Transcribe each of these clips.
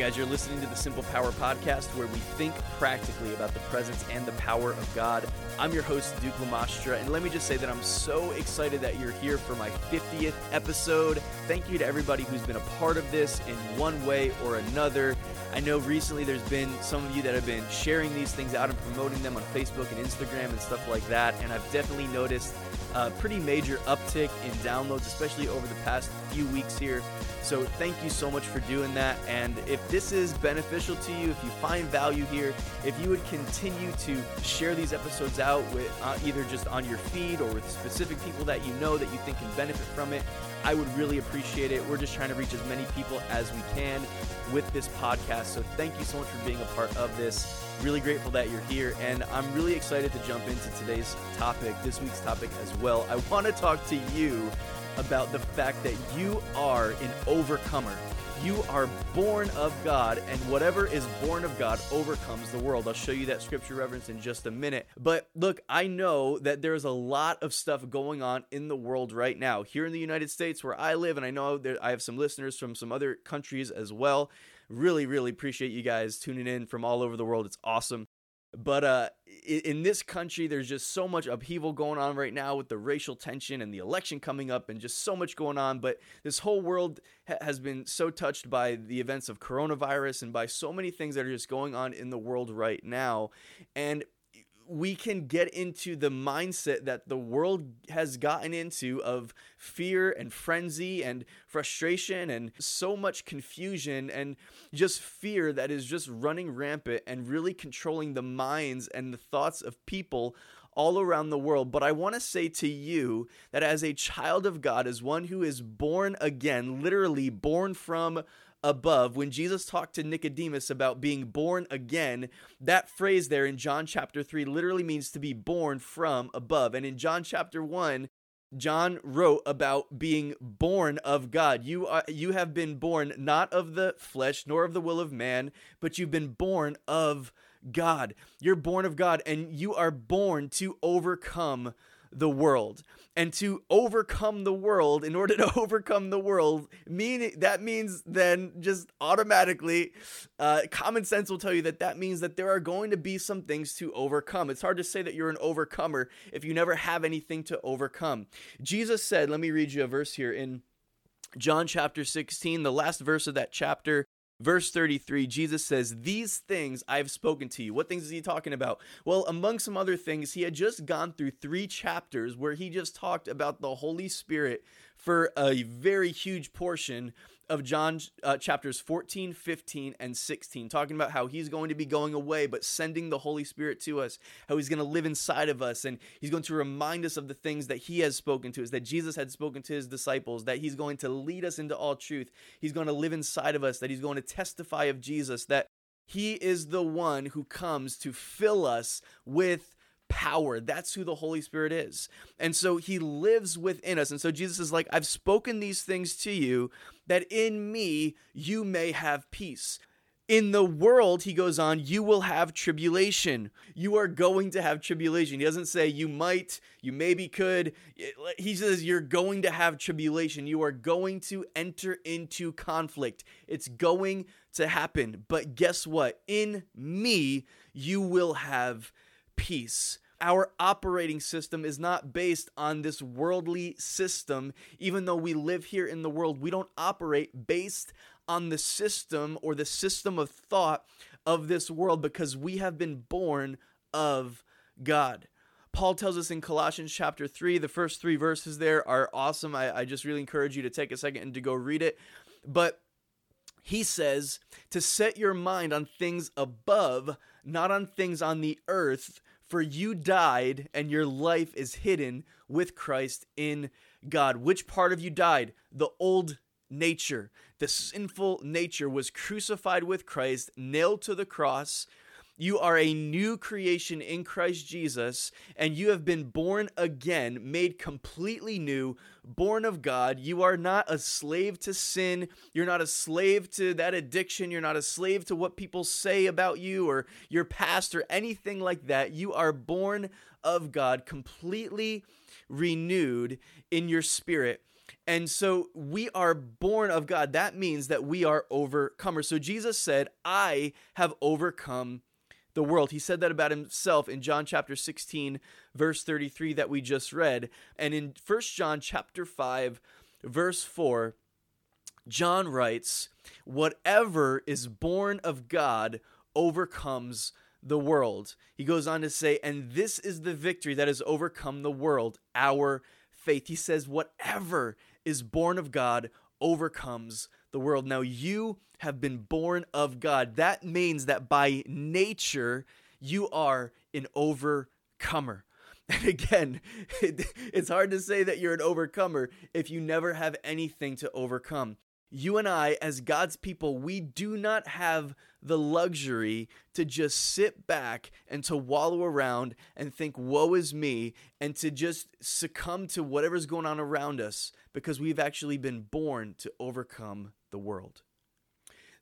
guys, you're listening to the Simple Power Podcast where we think practically about the presence and the power of God. I'm your host, Duke Lamastra, and let me just say that I'm so excited that you're here for my 50th episode. Thank you to everybody who's been a part of this in one way or another. I know recently there's been some of you that have been sharing these things out and promoting them on Facebook and Instagram and stuff like that, and I've definitely noticed a pretty major uptick in downloads, especially over the past few weeks here. So thank you so much for doing that. And if this is beneficial to you, if you find value here, if you would continue to share these episodes out with uh, either just on your feed or with specific people that you know that you think can benefit from it, I would really appreciate it. We're just trying to reach as many people as we can with this podcast. So thank you so much for being a part of this. Really grateful that you're here, and I'm really excited to jump into today's topic, this week's topic as well. I want to talk to you about the fact that you are an overcomer. You are born of God, and whatever is born of God overcomes the world. I'll show you that scripture reference in just a minute. But look, I know that there's a lot of stuff going on in the world right now. Here in the United States, where I live, and I know that I have some listeners from some other countries as well. Really, really appreciate you guys tuning in from all over the world. It's awesome. But uh, in this country, there's just so much upheaval going on right now with the racial tension and the election coming up, and just so much going on. But this whole world ha- has been so touched by the events of coronavirus and by so many things that are just going on in the world right now. And we can get into the mindset that the world has gotten into of fear and frenzy and frustration and so much confusion and just fear that is just running rampant and really controlling the minds and the thoughts of people all around the world. But I want to say to you that as a child of God, as one who is born again, literally born from above. When Jesus talked to Nicodemus about being born again, that phrase there in John chapter 3 literally means to be born from above. And in John chapter 1, John wrote about being born of God. You are you have been born not of the flesh nor of the will of man, but you've been born of God. You're born of God and you are born to overcome the world. And to overcome the world in order to overcome the world meaning that means then just automatically uh, common sense will tell you that that means that there are going to be some things to overcome. It's hard to say that you're an overcomer if you never have anything to overcome. Jesus said let me read you a verse here in john chapter 16 the last verse of that chapter Verse 33, Jesus says, These things I have spoken to you. What things is he talking about? Well, among some other things, he had just gone through three chapters where he just talked about the Holy Spirit for a very huge portion of John uh, chapters 14, 15, and 16, talking about how he's going to be going away, but sending the Holy Spirit to us, how he's going to live inside of us, and he's going to remind us of the things that he has spoken to us, that Jesus had spoken to his disciples, that he's going to lead us into all truth. He's going to live inside of us, that he's going to testify of Jesus, that he is the one who comes to fill us with power. That's who the Holy Spirit is. And so he lives within us. And so Jesus is like, I've spoken these things to you that in me you may have peace. In the world, he goes on, you will have tribulation. You are going to have tribulation. He doesn't say you might, you maybe could. He says you're going to have tribulation. You are going to enter into conflict. It's going to happen. But guess what? In me, you will have peace. Our operating system is not based on this worldly system. Even though we live here in the world, we don't operate based on the system or the system of thought of this world because we have been born of God. Paul tells us in Colossians chapter 3, the first three verses there are awesome. I, I just really encourage you to take a second and to go read it. But he says to set your mind on things above, not on things on the earth, for you died, and your life is hidden with Christ in God. Which part of you died? The old nature. The sinful nature was crucified with Christ, nailed to the cross. You are a new creation in Christ Jesus, and you have been born again, made completely new, born of God. You are not a slave to sin. You're not a slave to that addiction. You're not a slave to what people say about you or your past or anything like that. You are born of God, completely renewed in your spirit. And so we are born of God. That means that we are overcomers. So Jesus said, I have overcome the world. He said that about himself in John chapter 16, verse 33 that we just read. And in First John chapter 5, verse 4, John writes, Whatever is born of God overcomes the world. He goes on to say, And this is the victory that has overcome the world, our faith. He says, Whatever is born of God overcomes the world. Now, you have been born of God. That means that by nature, you are an overcomer. And again, it, it's hard to say that you're an overcomer if you never have anything to overcome. You and I, as God's people, we do not have the luxury to just sit back and to wallow around and think, woe is me, and to just succumb to whatever's going on around us because we've actually been born to overcome the world.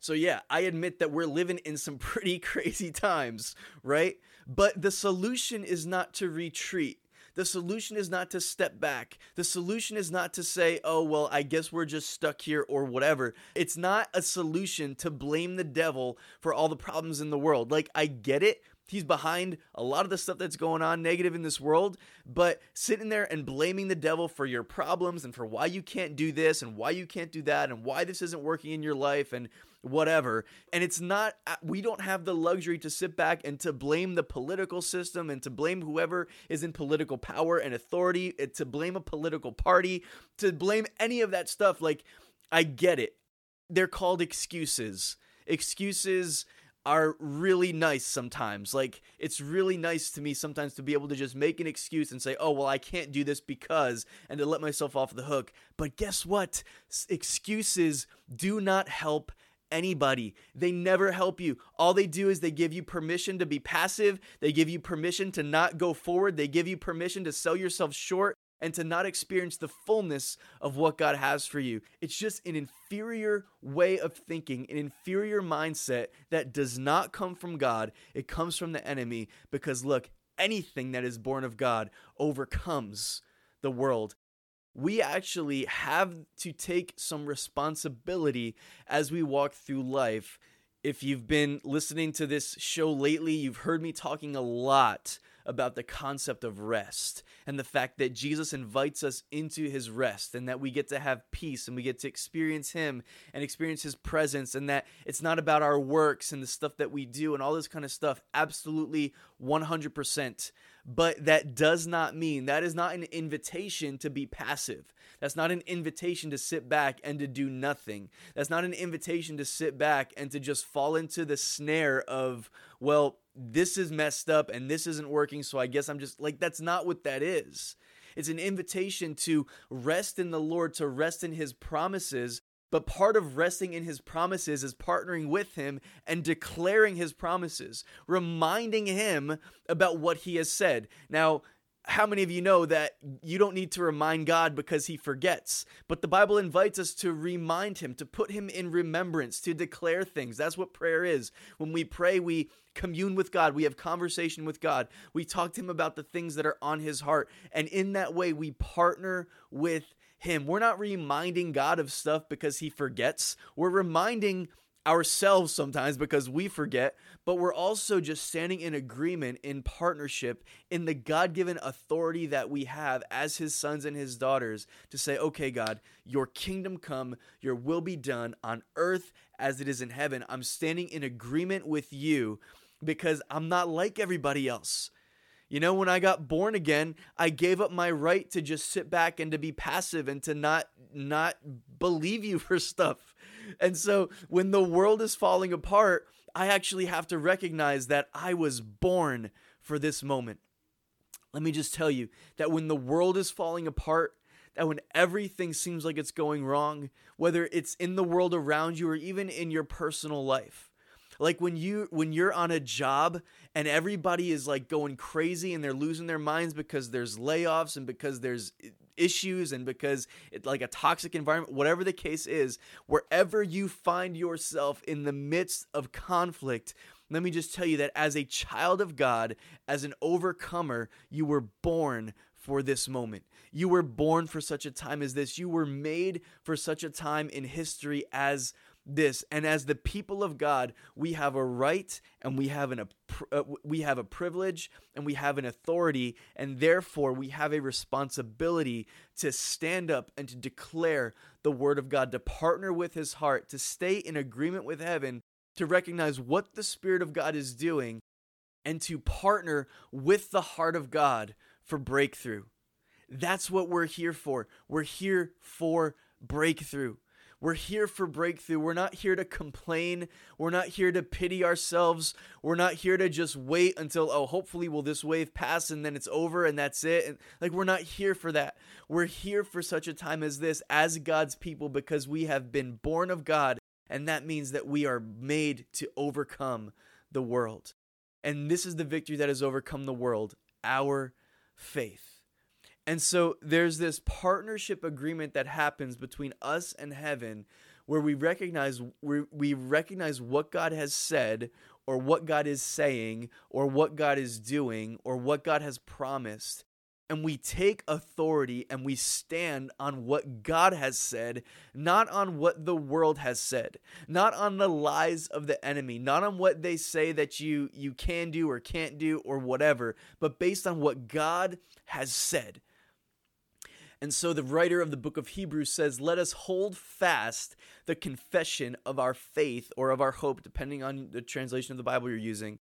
So, yeah, I admit that we're living in some pretty crazy times, right? But the solution is not to retreat. The solution is not to step back. The solution is not to say, oh, well, I guess we're just stuck here or whatever. It's not a solution to blame the devil for all the problems in the world. Like, I get it. He's behind a lot of the stuff that's going on negative in this world, but sitting there and blaming the devil for your problems and for why you can't do this and why you can't do that and why this isn't working in your life and whatever. And it's not, uh, we don't have the luxury to sit back and to blame the political system and to blame whoever is in political power and authority, to blame a political party, to blame any of that stuff. Like, I get it. They're called excuses. Excuses are really nice sometimes. Like, it's really nice to me sometimes to be able to just make an excuse and say, oh, well, I can't do this because, and to let myself off the hook. But guess what? Excuses do not help anybody. They never help you. All they do is they give you permission to be passive. They give you permission to not go forward. They give you permission to sell yourself short and to not experience the fullness of what God has for you. It's just an inferior way of thinking, an inferior mindset that does not come from God. It comes from the enemy because, look, anything that is born of God overcomes the world we actually have to take some responsibility as we walk through life. If you've been listening to this show lately, you've heard me talking a lot about the concept of rest and the fact that Jesus invites us into his rest and that we get to have peace and we get to experience him and experience his presence and that it's not about our works and the stuff that we do and all this kind of stuff. Absolutely 100%. But that does not mean, that is not an invitation to be passive. That's not an invitation to sit back and to do nothing. That's not an invitation to sit back and to just fall into the snare of, well, this is messed up and this isn't working, so I guess I'm just like, that's not what that is. It's an invitation to rest in the Lord, to rest in His promises, but part of resting in his promises is partnering with him and declaring his promises, reminding him about what he has said. Now, how many of you know that you don't need to remind God because he forgets? But the Bible invites us to remind him, to put him in remembrance, to declare things. That's what prayer is. When we pray, we commune with God, we have conversation with God, we talk to him about the things that are on his heart. And in that way, we partner with him. We're not reminding God of stuff because he forgets. We're reminding ourselves sometimes because we forget, but we're also just standing in agreement, in partnership, in the God given authority that we have as his sons and his daughters to say, okay, God, your kingdom come, your will be done on earth as it is in heaven. I'm standing in agreement with you because I'm not like everybody else. You know, when I got born again, I gave up my right to just sit back and to be passive and to not not believe you for stuff. And so when the world is falling apart, I actually have to recognize that I was born for this moment. Let me just tell you that when the world is falling apart, that when everything seems like it's going wrong, whether it's in the world around you or even in your personal life, like when you when you're on a job and everybody is like going crazy and they're losing their minds because there's layoffs and because there's issues and because it's like a toxic environment, whatever the case is, wherever you find yourself in the midst of conflict, let me just tell you that as a child of God, as an overcomer, you were born for this moment. You were born for such a time as this. You were made for such a time in history as this and as the people of God we have a right and we have an uh, we have a privilege and we have an authority and therefore we have a responsibility to stand up and to declare the word of God to partner with his heart to stay in agreement with heaven to recognize what the spirit of God is doing and to partner with the heart of God for breakthrough. That's what we're here for. We're here for breakthrough we're here for breakthrough. We're not here to complain. We're not here to pity ourselves. We're not here to just wait until, oh, hopefully will this wave pass and then it's over and that's it. And like we're not here for that. We're here for such a time as this as God's people because we have been born of God and that means that we are made to overcome the world. And this is the victory that has overcome the world, our faith. And so there's this partnership agreement that happens between us and heaven where we recognize we, recognize what God has said or what God is saying or what God is doing or what God has promised and we take authority and we stand on what God has said, not on what the world has said, not on the lies of the enemy, not on what they say that you you can do or can't do or whatever, but based on what God has said. And so the writer of the book of Hebrews says, Let us hold fast the confession of our faith or of our hope, depending on the translation of the Bible you're using.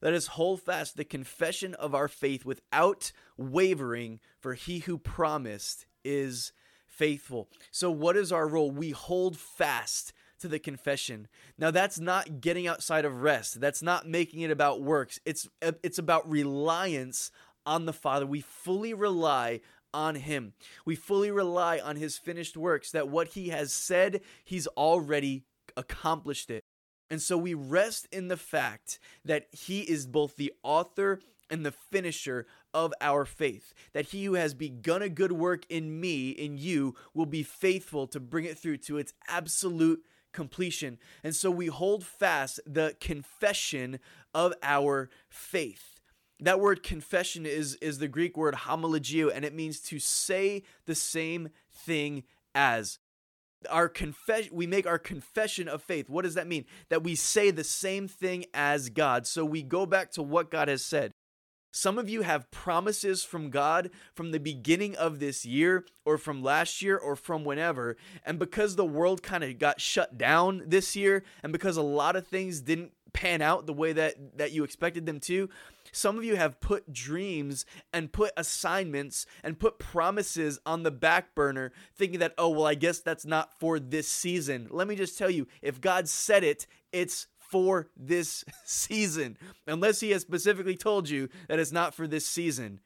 Let us hold fast the confession of our faith without wavering, for he who promised is faithful. So, what is our role? We hold fast to the confession. Now that's not getting outside of rest. That's not making it about works. It's it's about reliance on the Father. We fully rely on him. We fully rely on his finished works, that what he has said, he's already accomplished it. And so we rest in the fact that he is both the author and the finisher of our faith. That he who has begun a good work in me, in you, will be faithful to bring it through to its absolute completion. And so we hold fast the confession of our faith that word confession is is the greek word homologeo and it means to say the same thing as. Our confession we make our confession of faith. What does that mean? That we say the same thing as god. So we go back to what god has said. Some of you have promises from God from the beginning of this year or from last year or from whenever. And because the world kind of got shut down this year and because a lot of things didn't pan out the way that that you expected them to, some of you have put dreams and put assignments and put promises on the back burner, thinking that, oh, well, I guess that's not for this season. Let me just tell you if God said it, it's for this season, unless He has specifically told you that it's not for this season.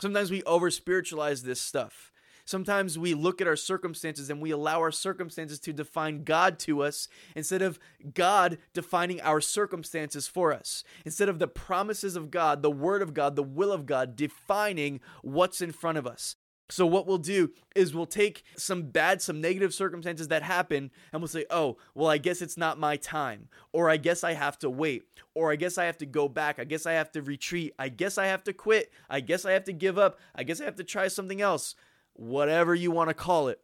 Sometimes we over spiritualize this stuff. Sometimes we look at our circumstances and we allow our circumstances to define God to us instead of God defining our circumstances for us. Instead of the promises of God, the Word of God, the will of God defining what's in front of us. So, what we'll do is we'll take some bad, some negative circumstances that happen and we'll say, oh, well, I guess it's not my time. Or I guess I have to wait. Or I guess I have to go back. I guess I have to retreat. I guess I have to quit. I guess I have to give up. I guess I have to try something else whatever you want to call it,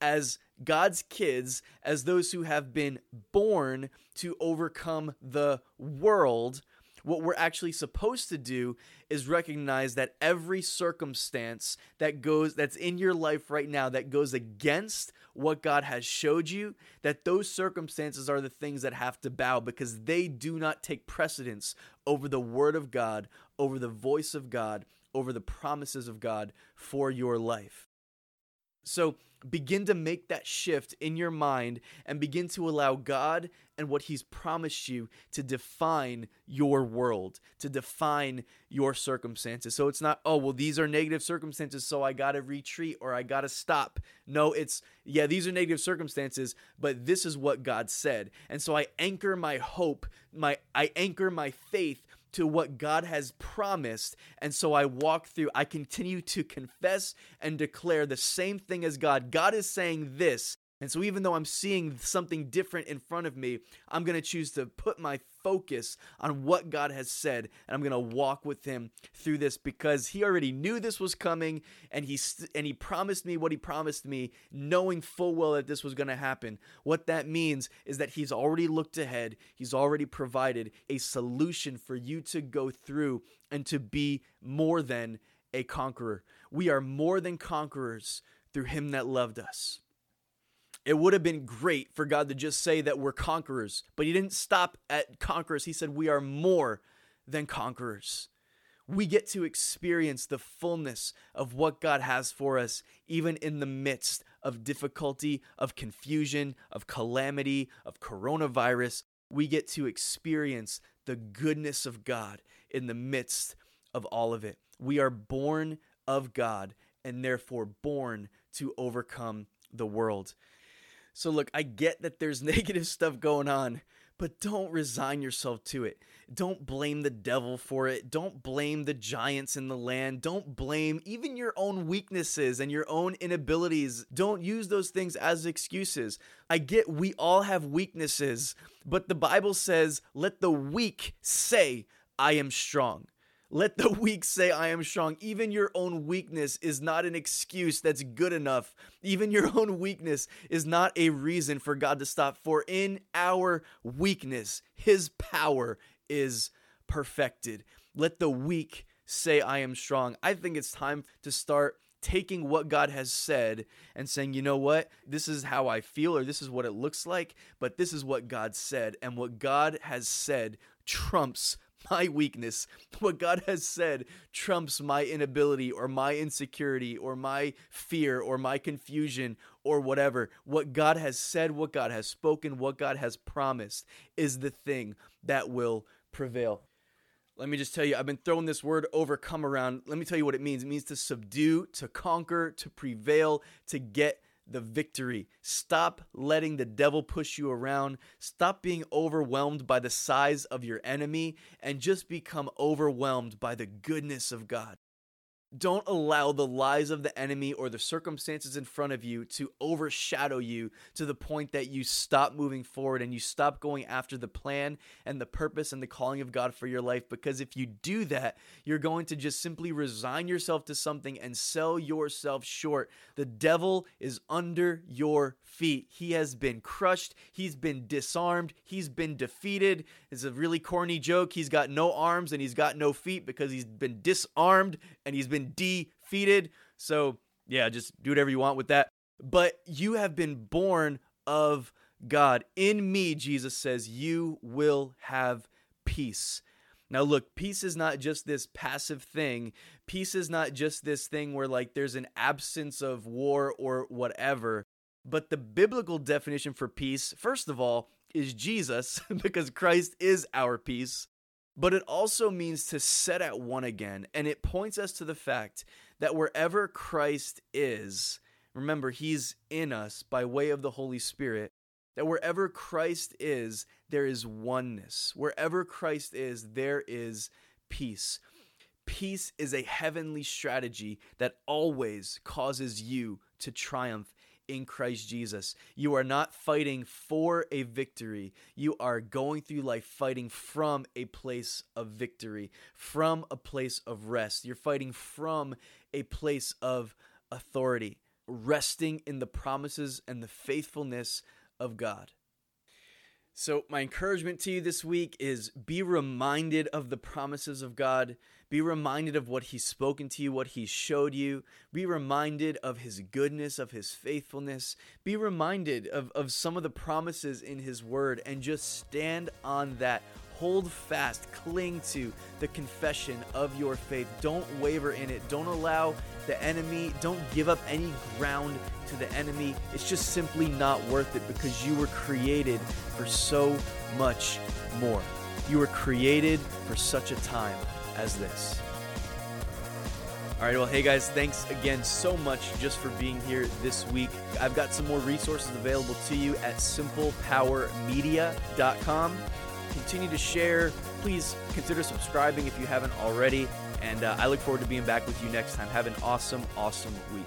as God's kids, as those who have been born to overcome the world, what we're actually supposed to do is recognize that every circumstance that goes that's in your life right now that goes against what God has showed you that those circumstances are the things that have to bow because they do not take precedence over the word of God over the voice of God over the promises of God for your life. So begin to make that shift in your mind and begin to allow God and what He's promised you to define your world, to define your circumstances. So it's not, oh, well, these are negative circumstances, so I got to retreat or I got to stop. No, it's, yeah, these are negative circumstances, but this is what God said. And so I anchor my hope, my I anchor my faith to what God has promised. And so I walk through, I continue to confess and declare the same thing as God. God is saying this. And so, even though I'm seeing something different in front of me, I'm going to choose to put my focus on what God has said, and I'm going to walk with Him through this because He already knew this was coming, and He st- and He promised me what He promised me, knowing full well that this was going to happen. What that means is that He's already looked ahead. He's already provided a solution for you to go through and to be more than a conqueror. We are more than conquerors through Him that loved us. It would have been great for God to just say that we're conquerors, but He didn't stop at conquerors. He said we are more than conquerors. We get to experience the fullness of what God has for us, even in the midst of difficulty, of confusion, of calamity, of coronavirus. We get to experience the goodness of God in the midst of all of it. We are born of God and therefore born to overcome the world. So, look, I get that there's negative stuff going on, but don't resign yourself to it. Don't blame the devil for it. Don't blame the giants in the land. Don't blame even your own weaknesses and your own inabilities. Don't use those things as excuses. I get we all have weaknesses, but the Bible says, let the weak say, I am strong. Let the weak say, I am strong. Even your own weakness is not an excuse that's good enough. Even your own weakness is not a reason for God to stop. For in our weakness, his power is perfected. Let the weak say, I am strong. I think it's time to start taking what God has said and saying, you know what, this is how I feel, or this is what it looks like, but this is what God said. And what God has said trumps my weakness, what God has said, trumps my inability or my insecurity or my fear or my confusion or whatever. What God has said, what God has spoken, what God has promised is the thing that will prevail. Let me just tell you, I've been throwing this word overcome around. Let me tell you what it means. It means to subdue, to conquer, to prevail, to get the victory. Stop letting the devil push you around. Stop being overwhelmed by the size of your enemy and just become overwhelmed by the goodness of God. Don't allow the lies of the enemy or the circumstances in front of you to overshadow you to the point that you stop moving forward and you stop going after the plan and the purpose and the calling of God for your life. Because if you do that, you're going to just simply resign yourself to something and sell yourself short. The devil is under your feet. He has been crushed, he's been disarmed, he's been defeated. It's a really corny joke. He's got no arms and he's got no feet because he's been disarmed and he's been been defeated. So, yeah, just do whatever you want with that. But you have been born of God. In me, Jesus says, you will have peace. Now, look, peace is not just this passive thing. Peace is not just this thing where, like, there's an absence of war or whatever. But the biblical definition for peace, first of all, is Jesus, because Christ is our peace but it also means to set at one again. And it points us to the fact that wherever Christ is, remember, he's in us by way of the Holy Spirit, that wherever Christ is, there is oneness. Wherever Christ is, there is peace. Peace is a heavenly strategy that always causes you to triumph in Christ Jesus. You are not fighting for a victory. You are going through life fighting from a place of victory, from a place of rest. You're fighting from a place of authority, resting in the promises and the faithfulness of God. So, my encouragement to you this week is be reminded of the promises of God. Be reminded of what He's spoken to you, what He showed you. Be reminded of His goodness, of His faithfulness. Be reminded of, of some of the promises in His Word and just stand on that hold fast, cling to the confession of your faith. Don't waver in it. Don't allow the enemy, don't give up any ground to the enemy. It's just simply not worth it because you were created for so much more. You were created for such a time as this. All right, well, hey guys, thanks again so much just for being here this week. I've got some more resources available to you at simplepowermedia.com continue to share. Please consider subscribing if you haven't already. And uh, I look forward to being back with you next time. Have an awesome, awesome week.